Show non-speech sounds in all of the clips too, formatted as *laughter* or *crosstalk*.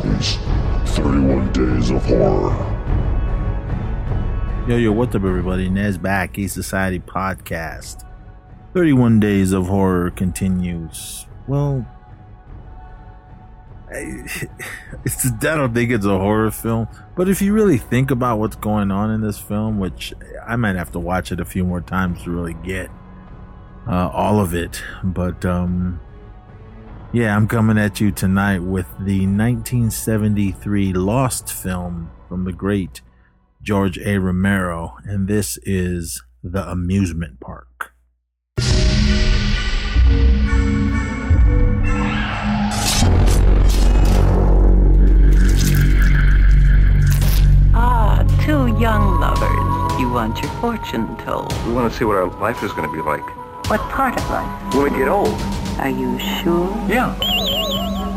Society's 31 Days of Horror. Yo, yo, what's up, everybody? Nez back, A Society podcast. 31 Days of Horror continues. Well, I, *laughs* it's, I don't think it's a horror film, but if you really think about what's going on in this film, which I might have to watch it a few more times to really get uh, all of it, but um, yeah, I'm coming at you tonight with the 1973 Lost film from the great George A. Romero, and this is The Amusement Park. Ah, two young lovers. You want your fortune told. We want to see what our life is going to be like What part of life? when we get old. Are you sure? Yeah.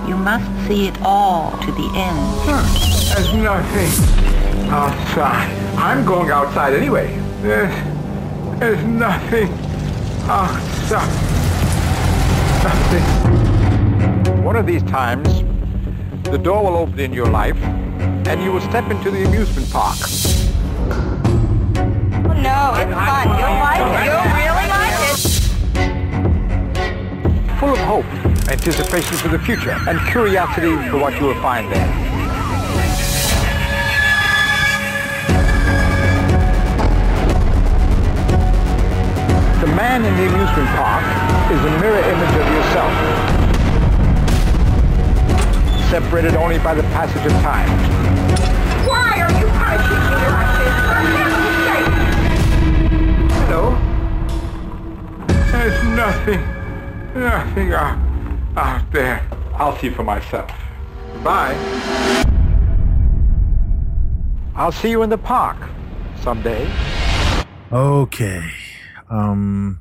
You must see it all to the end. Sure. There's nothing outside. I'm going outside anyway. There's, there's nothing outside. Nothing. One of these times, the door will open in your life, and you will step into the amusement park. Oh, no, it's fun. You'll like it. You'll really Full of hope, anticipation for the future, and curiosity for what you will find there. The man in the amusement park is a mirror image of yourself, separated only by the passage of time. Why are you punishing me like this? Hello? There's nothing, nothing out, out there. I'll see for myself. Bye. I'll see you in the park someday. Okay. Um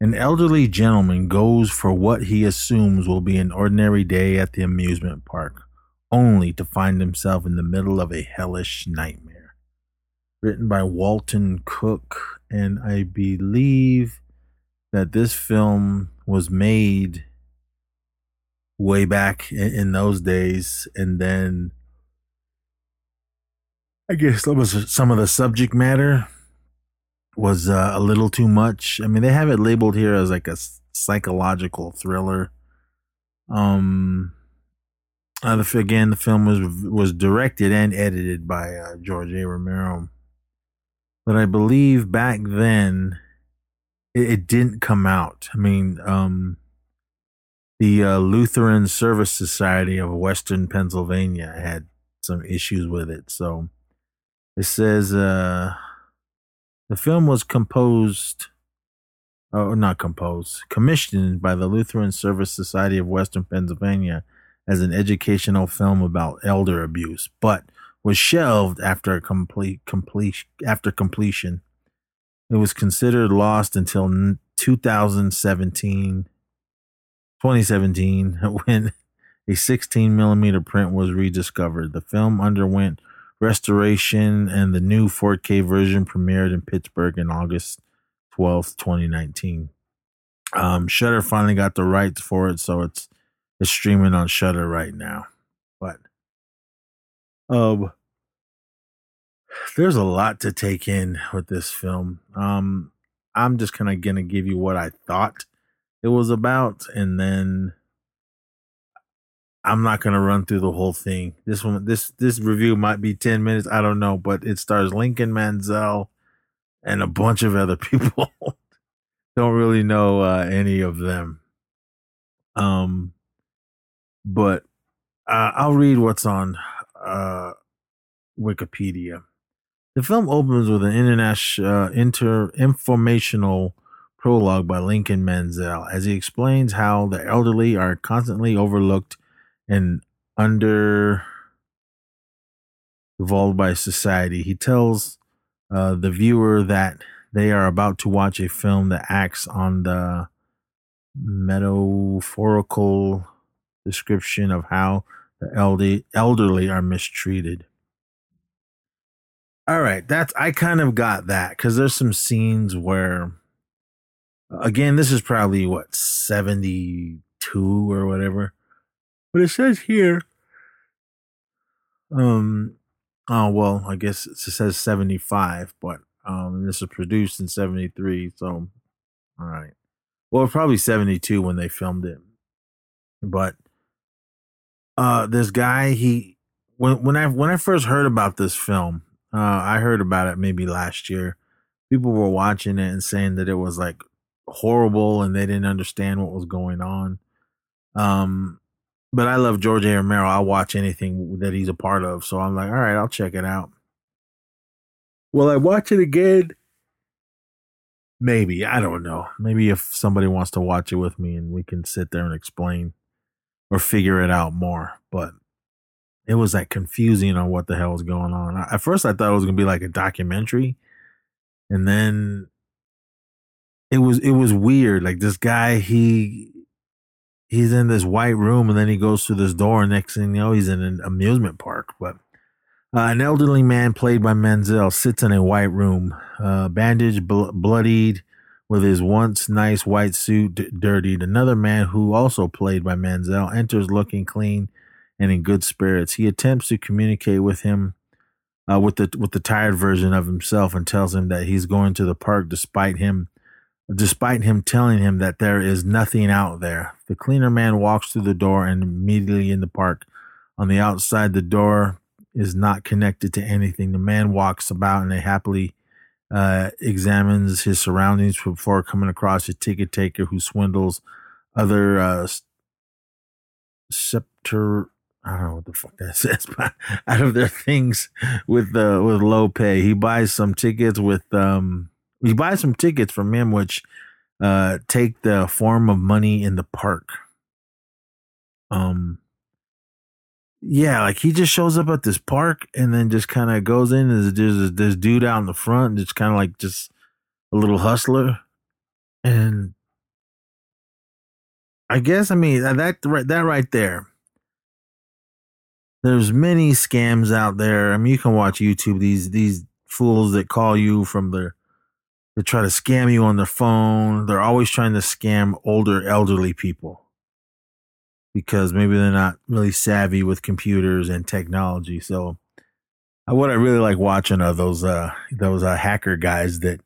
an elderly gentleman goes for what he assumes will be an ordinary day at the amusement park, only to find himself in the middle of a hellish nightmare. Written by Walton Cook, and I believe that this film was made way back in, in those days, and then I guess some of some of the subject matter was uh, a little too much. I mean, they have it labeled here as like a psychological thriller. Um, uh, the, again, the film was was directed and edited by uh, George A. Romero, but I believe back then it, it didn't come out. I mean, um, the uh, Lutheran Service Society of Western Pennsylvania had some issues with it, so it says uh the film was composed oh not composed commissioned by the lutheran service society of western pennsylvania as an educational film about elder abuse but was shelved after complete complete after completion it was considered lost until 2017 2017 *laughs* when a 16 millimeter print was rediscovered the film underwent restoration and the new 4K version premiered in Pittsburgh in August 12th, 2019. Um, Shudder finally got the rights for it, so it's it's streaming on Shudder right now. But um, there's a lot to take in with this film. Um, I'm just kind of gonna give you what I thought it was about, and then I'm not gonna run through the whole thing. This one, this this review might be ten minutes. I don't know, but it stars Lincoln Maazel and a bunch of other *laughs* people. don't really know uh, any of them. Um, but uh, I'll read what's on uh, Wikipedia. The film opens with an international uh, inter informational prologue by Lincoln Maazel as he explains how the elderly are constantly overlooked and under evolved by society. He tells uh, the viewer that they are about to watch a film that acts on the metaphorical description of how the elderly are mistreated. All right, that's I kind of got that because there's some scenes where, again, this is probably what seventy two or whatever, but it says here Um. Oh well, I guess it says seventy five, but um, this was produced in seventy three. So, all right. Well, probably seventy two when they filmed it. But uh, this guy, he when when I when I first heard about this film, uh, I heard about it maybe last year. People were watching it and saying that it was like horrible and they didn't understand what was going on. Um, but I love George A. Romero. I'll watch anything that he's a part of. So I'm like, all right, I'll check it out. Will I watch it again? Maybe. I don't know. Maybe if somebody wants to watch it with me and we can sit there and explain or figure it out more. But it was like confusing on what the hell was going on. At first, I thought it was to be like a documentary. And then it was it was weird. Like this guy, he he's in this white room and then he goes through this door and next thing you know he's in an amusement park but uh, an elderly man played by Maazel sits in a white room uh, bandaged bl- bloodied with his once nice white suit d- dirtied another man who also played by Maazel enters looking clean and in good spirits he attempts to communicate with him uh, with the with the tired version of himself and tells him that he's going to the park despite him despite him telling him that there is nothing out there. The cleaner man walks through the door and immediately in the park. On the outside, the door is not connected to anything. The man walks about and happily uh, examines his surroundings before coming across a ticket taker who swindles other uh, scepter. I don't know what the fuck that *laughs* says, but out of their things with uh, with low pay, he buys some tickets with um he buys some tickets from him, which uh, take the form of money in the park. Um, yeah, like he just shows up at this park and then just kind of goes in. There's, there's this dude out in the front, just kind of like just a little hustler, and I guess I mean that right that right there. There's many scams out there. I mean, you can watch YouTube. These these fools that call you from their they try to scam you on the phone. They're always trying to scam older, elderly people because maybe they're not really savvy with computers and technology. So, uh, what I really like watching are those uh, those uh, hacker guys that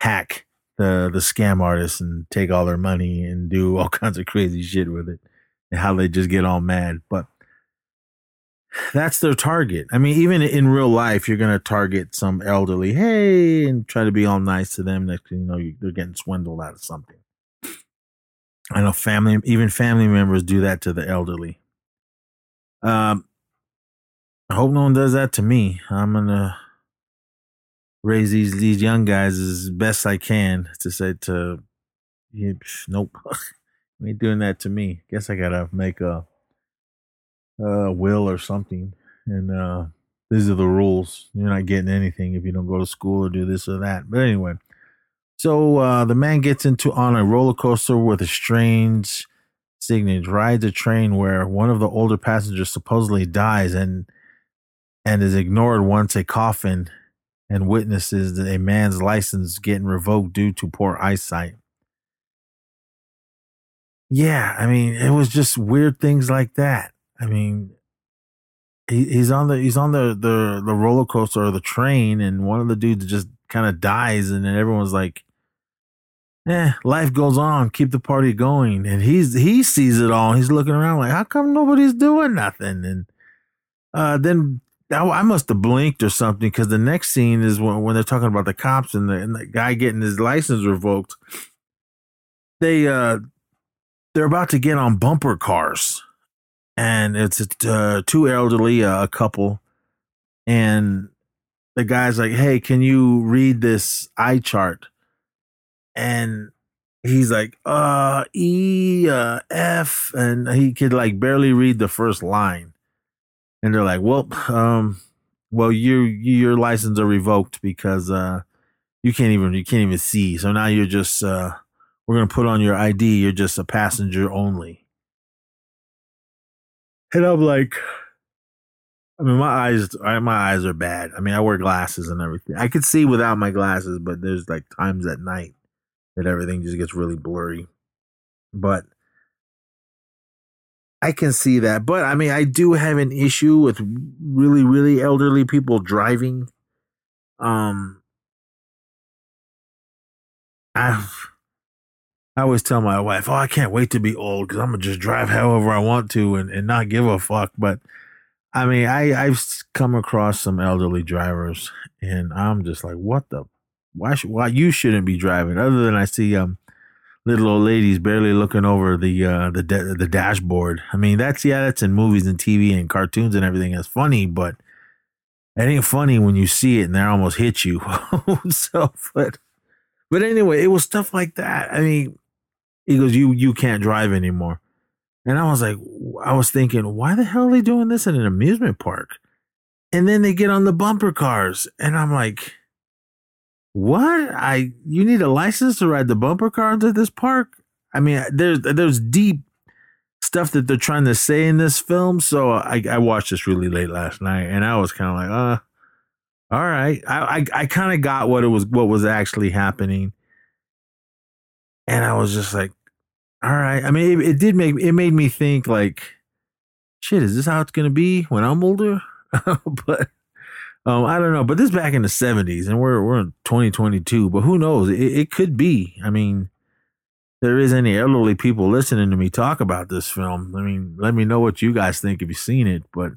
hack the the scam artists and take all their money and do all *laughs* kinds of crazy shit with it, and how they just get all mad. But that's their target. I mean, even in real life, you're going to target some elderly, hey, and try to be all nice to them. Next, you know, they're getting swindled out of something. I know family, even family members do that to the elderly. Um, I hope no one does that to me. I'm gonna raise these these young guys as best I can to say to, nope, *laughs* you ain't doing that to me. Guess I gotta make a uh, will or something. And uh, these are the rules. You're not getting anything if you don't go to school or do this or that. But anyway, so uh, the man gets into on a roller coaster with a strange signage, rides a train where one of the older passengers supposedly dies and and is ignored once a coffin and witnesses a man's license getting revoked due to poor eyesight. Yeah, I mean, it was just weird things like that. I mean, he, he's on the he's on the, the the roller coaster or the train, and one of the dudes just kind of dies, and then everyone's like, "Eh, life goes on. Keep the party going." And he's he sees it all. He's looking around like, "How come nobody's doing nothing?" And uh, then I must have blinked or something because the next scene is when, when they're talking about the cops and the, and the guy getting his license revoked. They uh they're about to get on bumper cars and it's uh, two elderly, uh, a couple, and the guy's like, "Hey, can you read this eye chart?" And he's like, "Uh, E, uh, F," and he could like barely read the first line. And they're like, "Well, um, well, your your license are revoked because uh, you can't even you can't even see. So now you're just uh, we're gonna put on your ID. You're just a passenger only." And I'm like, I mean, my eyes, my eyes are bad. I mean, I wear glasses and everything. I could see without my glasses, but there's like times at night that everything just gets really blurry. But I can see that, but I mean, I do have an issue with really, really elderly people driving. Um, I, I always tell my wife, "Oh, I can't wait to be old because I'm gonna just drive however I want to and, and not give a fuck." But I mean, I I've come across some elderly drivers, and I'm just like, "What the? Why should? Why you shouldn't be driving?" Other than I see um little old ladies barely looking over the uh the da- the dashboard. I mean, that's yeah, that's in movies and TV and cartoons and everything. It's funny, but it ain't funny when you see it and they almost hit you. *laughs* so, but but anyway, it was stuff like that. I mean, he goes, "You you can't drive anymore," and I was like, I was thinking, why the hell are they doing this in an amusement park? And then they get on the bumper cars, and I'm like, what? I you need a license to ride the bumper cars at this park? I mean, there's there's deep stuff that they're trying to say in this film. So I, I watched this really late last night, and I was kind of like, uh, all right. I I, I kind of got what it was, what was actually happening, and I was just like, all right. I mean, it, it did make it made me think like, shit, is this how it's gonna be when I'm older? *laughs* but um, I don't know. But this is back in the '70s, and we're we're in 2022. But who knows? It, it could be. I mean there is any elderly people listening to me talk about this film, I mean, let me know what you guys think if you've seen it. But,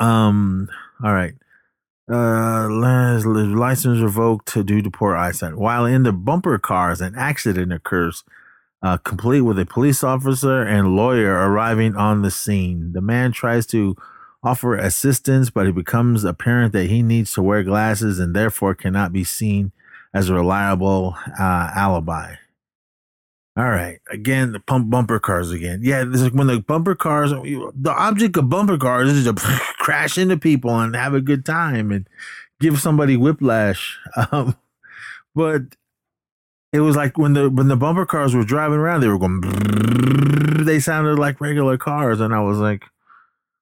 um, all right. Uh, license revoked due to poor eyesight. While in the bumper cars, an accident occurs, uh, complete with a police officer and lawyer arriving on the scene. The man tries to offer assistance, but it becomes apparent that he needs to wear glasses and therefore cannot be seen as a reliable uh, alibi. All right. Again, the pump bumper cars again. Yeah, this is when the bumper cars, the object of bumper cars is to *laughs* crash into people and have a good time and give somebody whiplash. *laughs* Um, but it was like when the when the bumper cars were driving around, they were going. They sounded like regular cars, and I was like,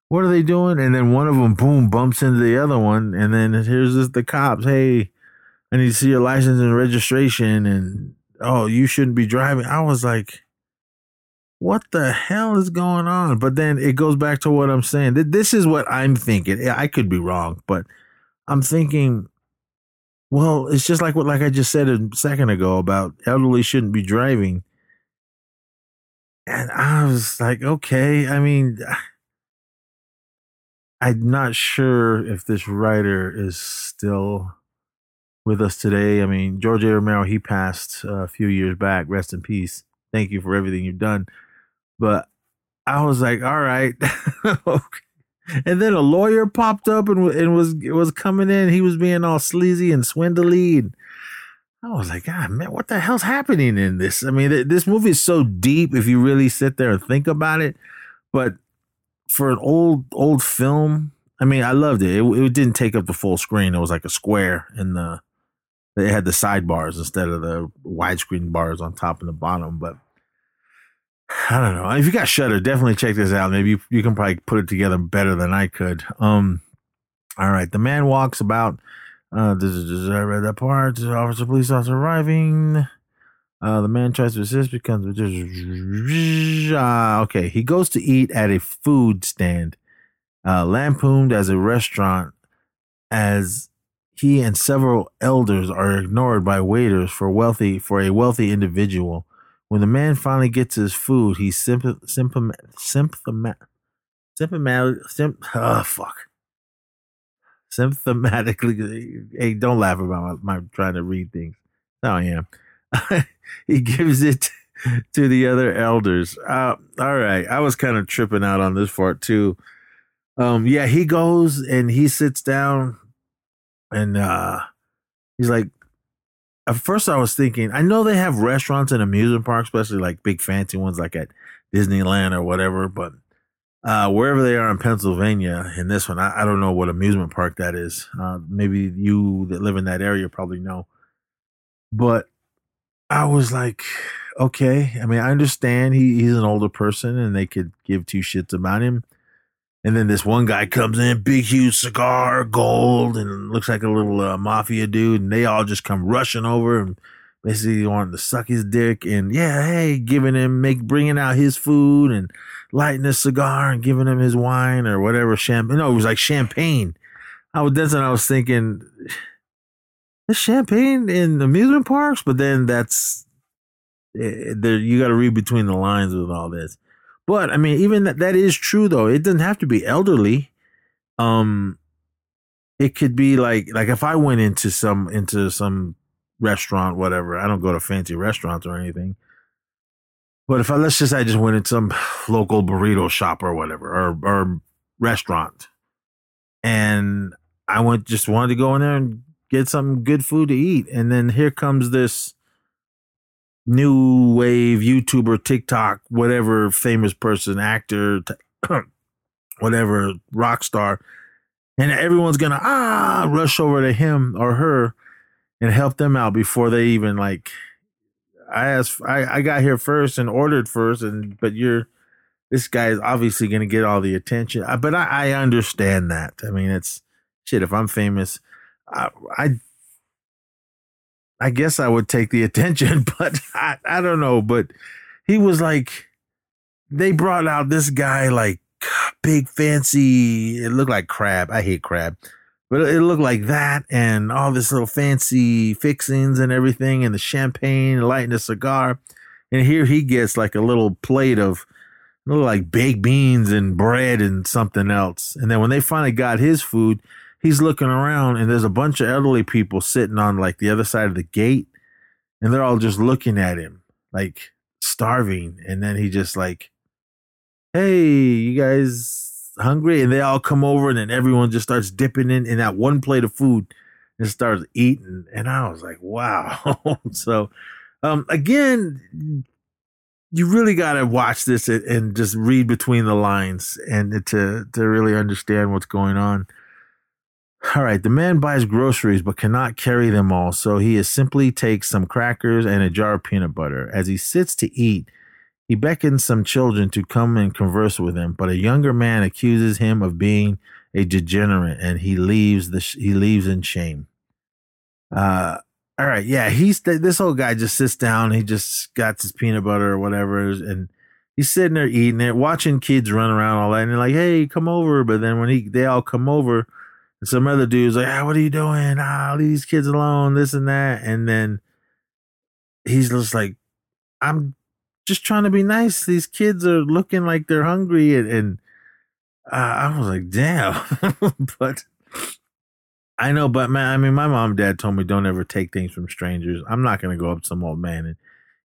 "What are they doing?" And then one of them, boom, bumps into the other one, and then here's this the cops. Hey, I need to see your license and registration, and oh, you shouldn't be driving. I was like, what the hell is going on? But then it goes back to what I'm saying. This is what I'm thinking. I could be wrong, but I'm thinking, well, it's just like what, like I just said a second ago about elderly shouldn't be driving. And I was like, okay, I mean, *sighs* I'm not sure if this writer is still with us today. I mean, George A. Romero, he passed a few years back. Rest in peace. Thank you for everything you've done. But I was like, all right. *laughs* and then a lawyer popped up and, and was was coming in. He was being all sleazy and swindly. And I was like, God, man, what the hell's happening in this? I mean, th- this movie is so deep if you really sit there and think about it. But for an old old film, I mean, I loved it. It, it didn't take up the full screen. It was like a square in the they had the sidebars instead of the widescreen bars on top and the bottom. But I don't know. If you got Shudder, definitely check this out. Maybe you, you can probably put it together better than I could. Um, all right. The man walks about. Uh, this is I read that part. Officer, police officer arriving. Uh, the man tries to assist becomes uh, okay. He goes to eat at a food stand, uh, lampooned as a restaurant as he and several elders are ignored by waiters for wealthy for a wealthy individual. When the man finally gets his food, he's symptom symptom symptomatic sim, oh fuck symptomatically. *laughs* Hey, don't laugh about my, my trying to read things. No, I am. *laughs* he gives it to the other elders. Uh, all right, I was kind of tripping out on this part too. Um, yeah, he goes and he sits down and uh he's like at first I was thinking, I know they have restaurants and amusement parks, especially like big fancy ones like at Disneyland or whatever, but uh, wherever they are in Pennsylvania, in this one, I, I don't know what amusement park that is. Uh, maybe you that live in that area probably know. But I was like, okay. I mean, I understand he, he's an older person and they could give two shits about him. And then this one guy comes in, big, huge cigar, gold, and looks like a little uh, mafia dude. And they all just come rushing over and basically wanting to suck his dick. And yeah, hey, giving him, make, bringing out his food and lighting a cigar and giving him his wine or whatever champagne. No, it was like champagne. I was that's what I was thinking. *sighs* The champagne in amusement parks, but then that's eh, there. You got to read between the lines with all this. But I mean, even that, that is true though. It doesn't have to be elderly. Um, it could be like like if I went into some into some restaurant, whatever. I don't go to fancy restaurants or anything. But if I let's just say I just went into some *sighs* local burrito shop or whatever or or restaurant, and I went just wanted to go in there and get some good food to eat, and then here comes this new wave YouTuber, TikTok, whatever famous person, actor, t- *clears throat* whatever rock star, and everyone's gonna ah rush over to him or her and help them out before they even like. I asked, I, I got here first and ordered first, and but you're this guy is obviously going to get all the attention. But I, I understand that. I mean, it's shit. If I'm famous, I, I I guess I would take the *laughs* attention, but I, I don't know. But he was like, they brought out this guy like big fancy. It looked like crab. I hate crab, but it looked like that, and all this little fancy fixings and everything, and the champagne, lighting a cigar, and here he gets like a little plate of little like baked beans and bread and something else. And then when they finally got his food, he's looking around and there's a bunch of elderly people sitting on like the other side of the gate and they're all just looking at him like starving. And then he just like hey you guys hungry? And they all come over and then everyone just starts dipping in in that one plate of food and starts eating. And i was like wow. *laughs* So um again you really got to watch this and, and just read between the lines and to to really understand what's going on all right, the man buys groceries but cannot carry them all, so he simply takes some crackers and a jar of peanut butter. As he sits to eat, he beckons some children to come and converse with him, but a younger man accuses him of being a degenerate, and he leaves the he leaves in shame. Uh, all right, yeah, he's this old guy just sits down, he just got his peanut butter or whatever, and he's sitting there eating it, watching kids run around all that, and they're like, "Hey, come over!" But then when he they all come over and some other dude's like, ah, what are you doing? Ah, leave these kids alone, this and that. And then he's just like, I'm just trying to be nice. These kids are looking like they're hungry. And, and uh, I was like, damn. *laughs* but I know, but man, I mean, my mom and dad told me don't ever take things from strangers. I'm not going to go up to some old man and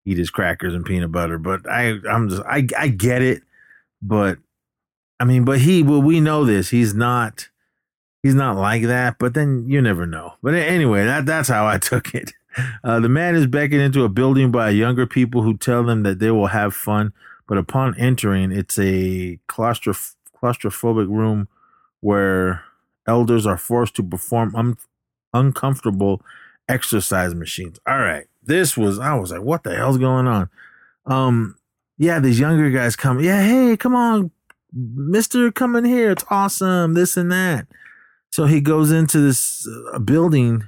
eat his crackers and peanut butter. But I, I'm just, I, I get it. But I mean, but he, well, we know this. He's not he's not like that, but then you never know. But anyway, that that's how I *laughs* took it. Uh, the man is beckoned into a building by younger people who tell them that they will have fun, but upon entering, it's a claustroph- claustrophobic room where elders are forced to perform un- uncomfortable exercise machines. All right, this was I was like, what the hell's going on? Um, yeah, these younger guys come. Yeah, hey, come on, Mister, come in here. It's awesome. This and that. So he goes into this uh, building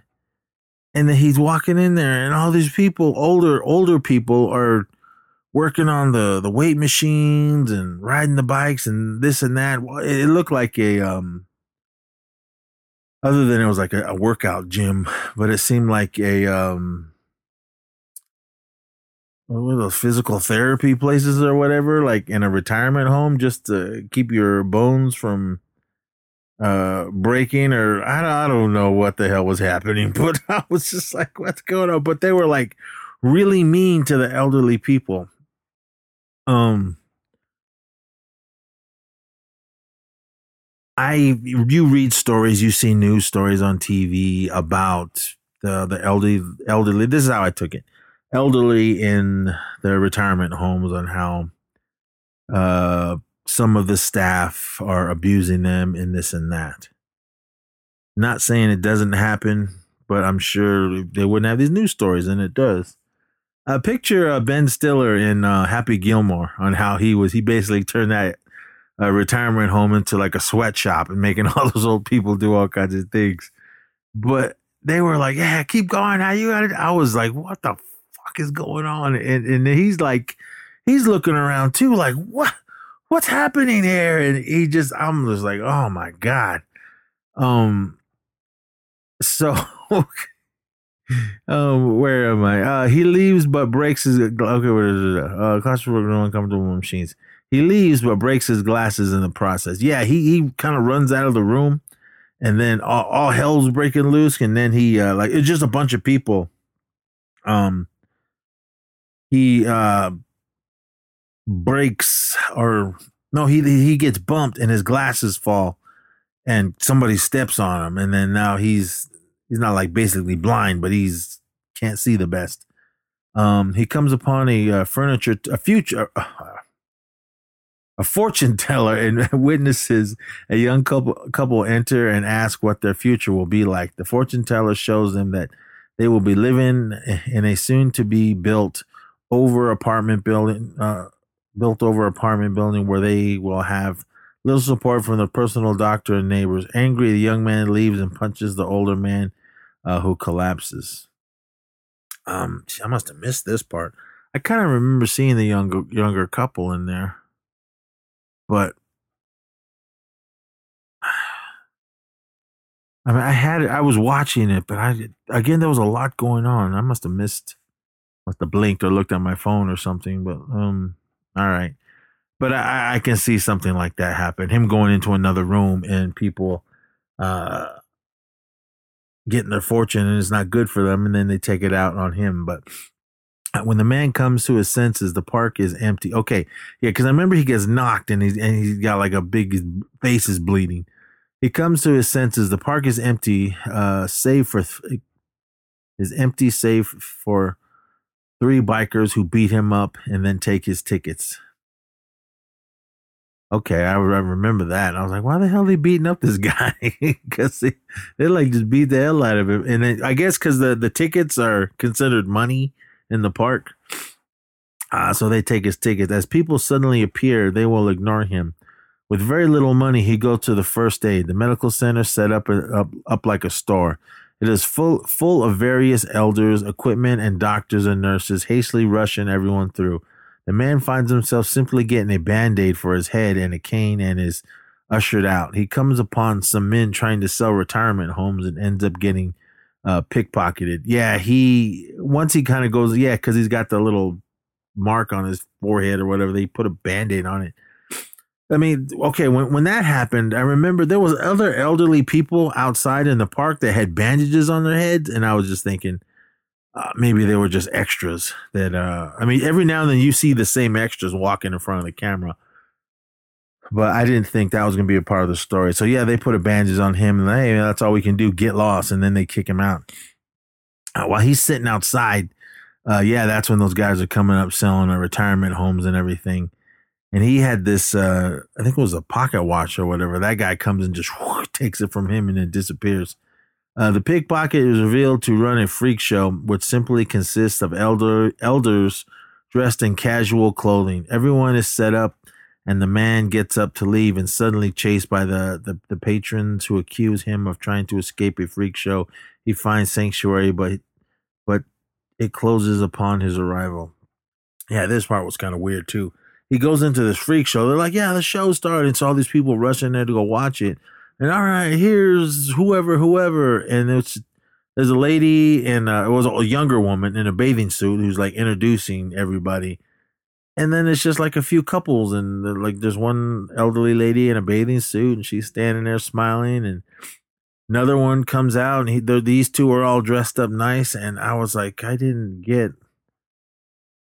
and then he's walking in there and all these people, older, older people are working on the, the weight machines and riding the bikes and this and that. It looked like a, um, other than it was like a, a workout gym, but it seemed like a, um, what were those physical therapy places or whatever, like in a retirement home, just to keep your bones from uh breaking or I don't, I don't know what the hell was happening *laughs* but I was just like what's going on? But they were like really mean to the elderly people. Um I you read stories you see news stories on TV about the the elderly elderly this is how I took it. Elderly in their retirement homes on how uh some of the staff are abusing them and this and that. Not saying it doesn't happen, but I'm sure they wouldn't have these news stories, and it does. Uh, picture uh, Ben Stiller in uh, Happy Gilmore on how he was. He basically turned that uh, retirement home into like a sweatshop and making *laughs* all those old people do all kinds of things. But they were like, "Yeah, keep going. How you got it?" I was like, "What the fuck is going on?" And and he's like, he's looking around too, like, "What? What's happening here? And he just, I'm just like, oh my god. Um. So, *laughs* um, where am I? Uh, he leaves but breaks his. Okay, what is it? Uh, claustrophobic, no uncomfortable machines. He leaves but breaks his glasses in the process. Yeah, he he kind of runs out of the room, and then all, all hell's breaking loose. And then he uh, like it's just a bunch of people. Um, he uh breaks or no, he he gets bumped and his glasses fall, and somebody steps on him, and then now he's he's not like basically blind, but he's can't see the best. Um, he comes upon a uh, furniture, a future, uh, a fortune *laughs* teller, and *laughs* witnesses a young couple couple enter and ask what their future will be like. The fortune teller shows them that they will be living in a soon to be built over apartment building, uh, built over apartment building where they will have little support from the personal doctor and neighbors. Angry, the young man leaves and punches the older man, uh, who collapses. Um, I must have missed this part. I kind of remember seeing the younger younger couple in there, but *sighs* I mean, I had it. I was watching it, but I again there was a lot going on. I must have missed, must have blinked or looked at my phone or something. But um, all right. But I, I can see something like that happen. Him going into another room and people uh getting their fortune and it's not good for them, and then they take it out on him. But when the man comes to his senses, the park is empty. Okay, yeah, because I remember he gets knocked and he's and he's got like a big face is bleeding. He comes to his senses. The park is empty, uh, save for th- is empty, save for three bikers who beat him up and then take his tickets. Okay, I, I remember that. I was like, why the hell are they beating up this *laughs* guy? Because they, they like just beat the hell out of him. And then, I guess because the, the tickets are considered money in the park. Uh, so they take his tickets. As people suddenly appear, they will ignore him. With very little money, he goes to the first aid. The medical center set up, up up like a store. It is full full of various elders, equipment, and doctors and nurses hastily rushing everyone through. The man finds himself simply getting a band aid for his head and a cane and is ushered out. He comes upon some men trying to sell retirement homes and ends up getting uh, pickpocketed. Yeah, he once he kind of goes, yeah, because he's got the little mark on his forehead or whatever. They put a band aid on it. I mean, okay, when when that happened, I remember there was other elderly people outside in the park that had bandages on their heads, and I was just thinking, uh, maybe they were just extras. That uh, I mean, every now and then you see the same extras walking in front of the camera, but I didn't think that was going to be a part of the story. So yeah, they put a bandages on him, and hey, that's all we can do. Get lost, and then they kick him out. Uh, while he's sitting outside, uh, yeah, that's when those guys are coming up selling their retirement homes and everything and he had this uh i think it was a pocket watch or whatever. That guy comes and just whoosh, *laughs* takes it from him and then disappears. Uh, the pickpocket is revealed to run a freak show which simply consists of elder elders dressed in casual clothing. Everyone is set up and the man gets up to leave and suddenly chased by the, the, the patrons who accuse him of trying to escape a freak show. He finds sanctuary but but it closes upon his arrival. Yeah this part was kind of weird too he goes into this freak show. They're like, yeah, the show started. So all these people rushing there to go watch it. And all right, here's whoever, whoever. And it's there's a lady and uh, it was a younger woman in a bathing suit who's like introducing everybody. And then it's just like a few couples, and like there's one elderly lady in a bathing suit, and she's standing there smiling, and another one comes out, and he, these two are all dressed up nice, and I was like, I didn't get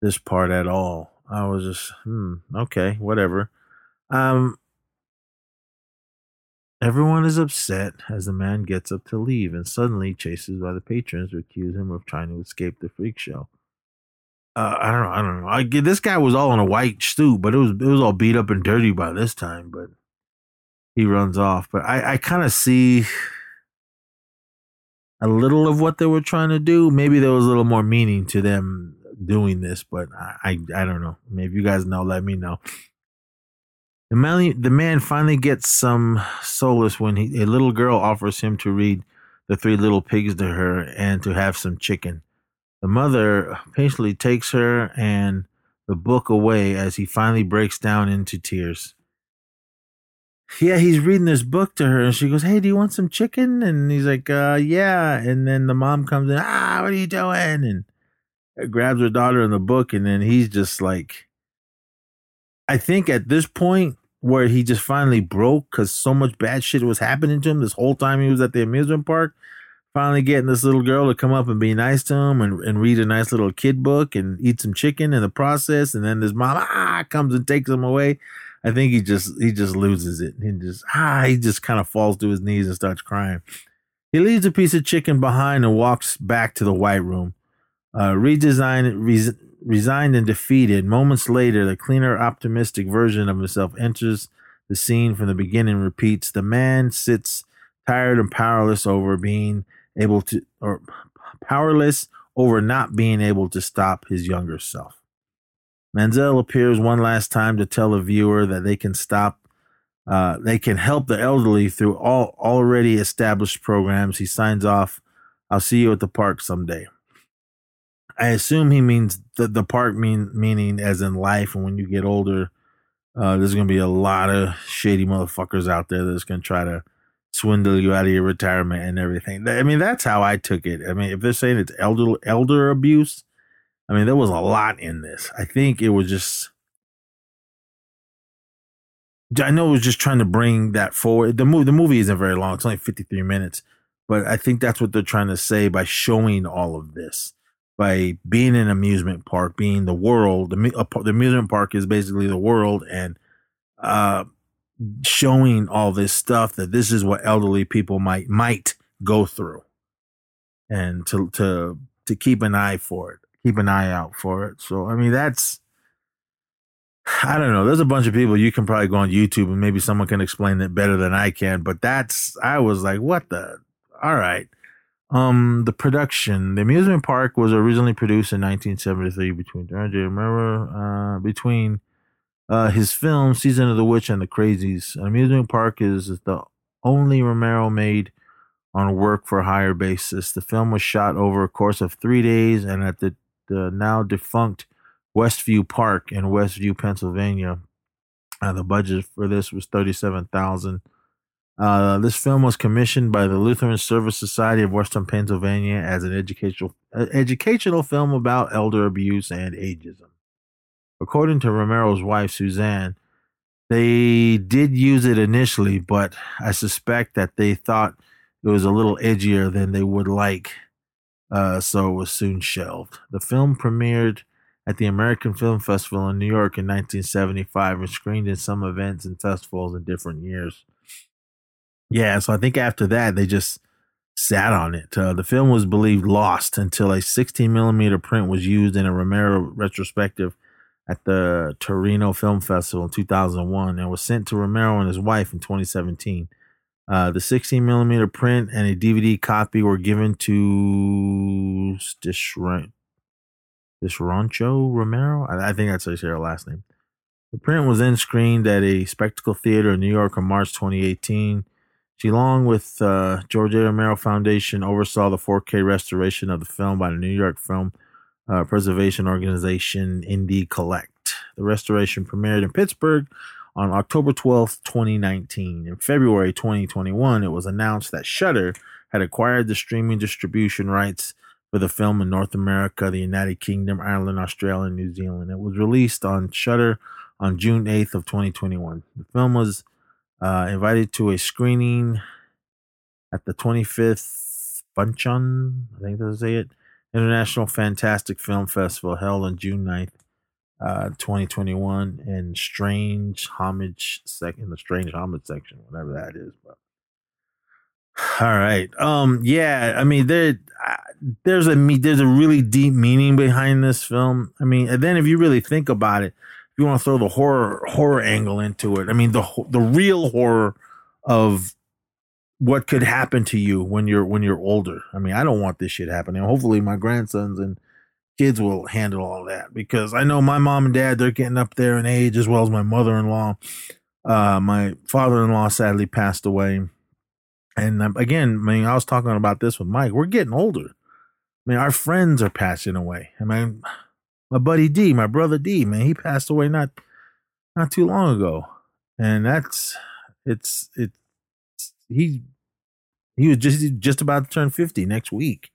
this part at all. I was just, hmm, okay, whatever. Um, everyone is upset as the man gets up to leave and suddenly chases by the patrons who accuse him of trying to escape the freak show. Uh, I don't know. I don't know. I get this guy was all in a white suit, but it was it was all beat up and dirty by this time. But he runs off. But I I kind of see a little of what they were trying to do. Maybe there was a little more meaning to them doing this, but I, I, I don't know. Maybe you guys know, let me know. The man, the man finally gets some solace when he, a little girl offers him to read the three little pigs to her and to have some chicken. The mother patiently takes her, and the book away as he finally breaks down into tears. Yeah, he's reading this book to her and she goes, Hey, do you want some chicken? And he's like, uh, yeah. And then the mom comes in, ah, what are you doing? And grabs her daughter in the book, and then he's just like I think at this point where he just finally broke because so much bad shit was happening to him this whole time he was at the amusement park. Finally getting this little girl to come up and be nice to him and, and read a nice little kid book and eat some chicken in the process. And then his mom ah comes and takes him away. I think he just he just loses it. He just ah he just kind of falls to his knees and starts crying. He leaves a piece of chicken behind and walks back to the white room. Uh, redesigned, res- resigned and defeated. Moments later, the cleaner, optimistic version of himself enters the scene from the beginning. Repeats: the man sits tired and powerless over being able to, or powerless over not being able to stop his younger self. Maazel appears one last time to tell the viewer that they can stop, uh, they can help the elderly through all already established programs. He signs off, I'll see you at the park someday. I assume he means the, the park mean, meaning as in life. And when you get older, uh, there's to be a lot of shady motherfuckers out there that's to try to swindle you out of your retirement and everything. I mean, that's how I took it. I mean, if they're saying it's elder elder abuse, I mean, there was a lot in this. I think it was just. I know it was just trying to bring that forward. The movie, the movie isn't very long; it's only fifty three minutes, but I think that's what they're trying to say by showing all of this, by being an amusement park, being the world. The, the amusement park is basically the world, and uh, showing all this stuff that this is what elderly people might might go through, and to to to keep an eye for it keep an eye out for it. So I mean that's I don't know. There's a bunch of people you can probably go on YouTube and maybe someone can explain it better than I can, but that's I was like, what the all right. Um the production. The amusement park was originally produced in 1973 between. Romero uh between uh his film Season of the Witch and the Crazies. An amusement park is the only Romero made on work for hire basis. The film was shot over a course of three days and at the the now defunct Westview Park in Westview, Pennsylvania. Uh, the budget for this was thirty-seven thousand. Uh, this film was commissioned by the Lutheran Service Society of Western Pennsylvania as an educational uh, educational film about elder abuse and ageism. According to Romero's wife Suzanne, they did use it initially, but I suspect that they thought it was a little edgier than they would like uh, so it was soon shelved. The film premiered at the American Film Festival in New York in 1975 and screened in some events and festivals in different years. Yeah, so I think after that they just sat on it. Uh, the film was believed lost until a 16 millimeter print was used in a Romero retrospective at the Torino Film Festival in 2001 and was sent to Romero and his wife in 2017. Uh, the 16 millimeter print and a DVD copy were given to Disrancho Romero. I, I think that's how you last name. The print was then screened at a Spectacle Theater in New York in March 2018. She, along with uh, George A. Romero Foundation, oversaw the 4K restoration of the film by the New York Film uh, Preservation Organization, Indie Collect. The restoration premiered in Pittsburgh on October 12th, 2019. In February 2021, it was announced that Shudder had acquired the streaming distribution rights for the film in North America, the United Kingdom, Ireland, Australia, and New Zealand. It was released on Shudder on June 8th of 2021. The film was uh, invited to a screening at the 25th Bucheon, I think that's say it, International Fantastic Film Festival held on June 9th uh 2021 in strange homage second the strange homage section whatever that is but *sighs* all right um yeah i mean there uh, there's a there's a really deep meaning behind this film. I mean and then if you really think about it you want to throw the horror horror angle into it i mean the the real horror of what could happen to you when you're when you're older i mean i don't want this shit happening hopefully my grandsons and kids will handle all that because I know my mom and dad they're getting up there in age as well as my mother-in-law. Uh, my father-in-law sadly passed away, and um, again, I mean, I was talking about this with Mike. We're getting older. I mean, our friends are passing away. I mean, my buddy D, my brother D, man, he passed away not not too long ago, and that's it's it's he he was just just about to turn fifty next week,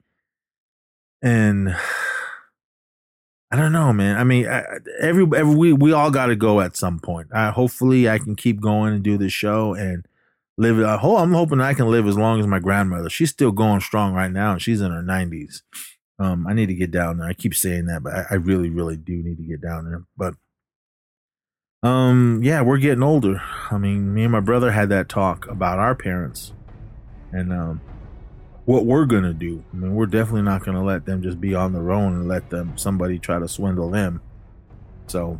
and *sighs* I don't know, man. I mean, I, every every we we all got to go at some point. I, hopefully, I can keep going and do this show and live. I hope, I'm hoping I can live as long as my grandmother. She's still going strong right now, and she's in her 90s. Um, I need to get down there. I keep saying that, but I, I really, really do need to get down there. But um, yeah, we're getting older. I mean, me and my brother had that talk about our parents and um, what we're gonna do. I mean, we're definitely not gonna let them just be on their own and let them somebody try to swindle them. So,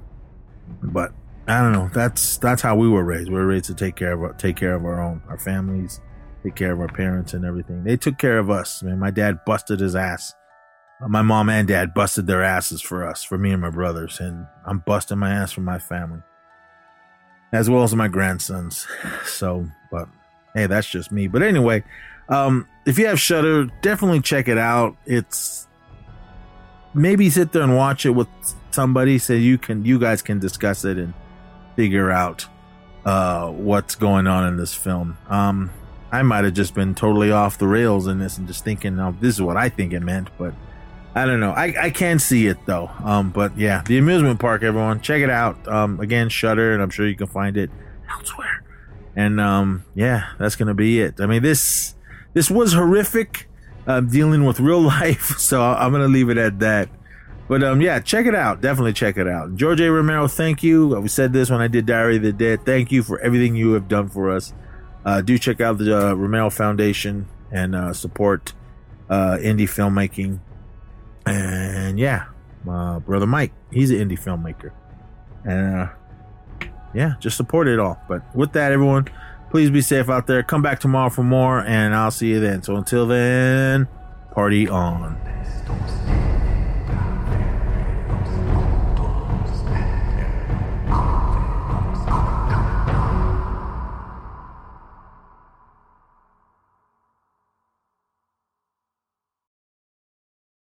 but I don't know. That's that's how we were raised. We were raised to take care of our, take care of our own, our families, take care of our parents and everything. They took care of us. I mean, my dad busted his ass. My mom and dad busted their asses for us, for me and my brothers, and I'm busting my ass for my family, as well as my grandsons. *sighs* So, but hey, that's just me. But anyway, um, if you have Shudder, definitely check it out. It's maybe sit there and watch it with somebody so you can you guys can discuss it and figure out uh, what's going on in this film. Um, I might have just been totally off the rails in this and just thinking, oh, this is what I think it meant, but I don't know. I, I can see it though. Um, but yeah, the amusement park, everyone, check it out. Um, again, Shudder, and I'm sure you can find it elsewhere. And um, yeah, that's gonna be it. I mean, this this was horrific, uh, dealing with real *laughs* life, so I'm gonna leave it at that. But um, yeah, check it out. Definitely check it out. George A. Romero, thank you. We said this when I did Diary of the Dead. Thank you for everything you have done for us. Uh, do check out the uh, Romero Foundation and uh, support uh, indie filmmaking. And yeah, my brother Mike, he's an indie filmmaker. And uh, yeah, just support it all. But with that, everyone, please be safe out there. Come back tomorrow for more, and I'll see you then. So until then, party on.